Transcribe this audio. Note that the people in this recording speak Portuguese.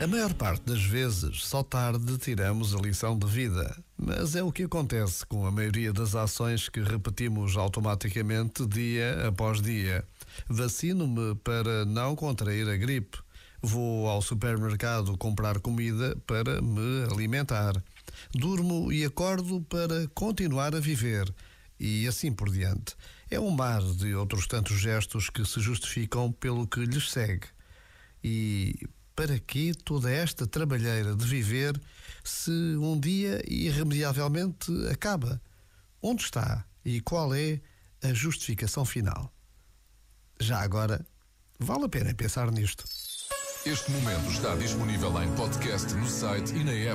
A maior parte das vezes, só tarde tiramos a lição de vida. Mas é o que acontece com a maioria das ações que repetimos automaticamente dia após dia. Vacino-me para não contrair a gripe. Vou ao supermercado comprar comida para me alimentar. Durmo e acordo para continuar a viver. E assim por diante. É um mar de outros tantos gestos que se justificam pelo que lhes segue. E para que toda esta trabalheira de viver se um dia irremediavelmente acaba? Onde está e qual é a justificação final? Já agora, vale a pena pensar nisto. Este momento está disponível em podcast no site e na app.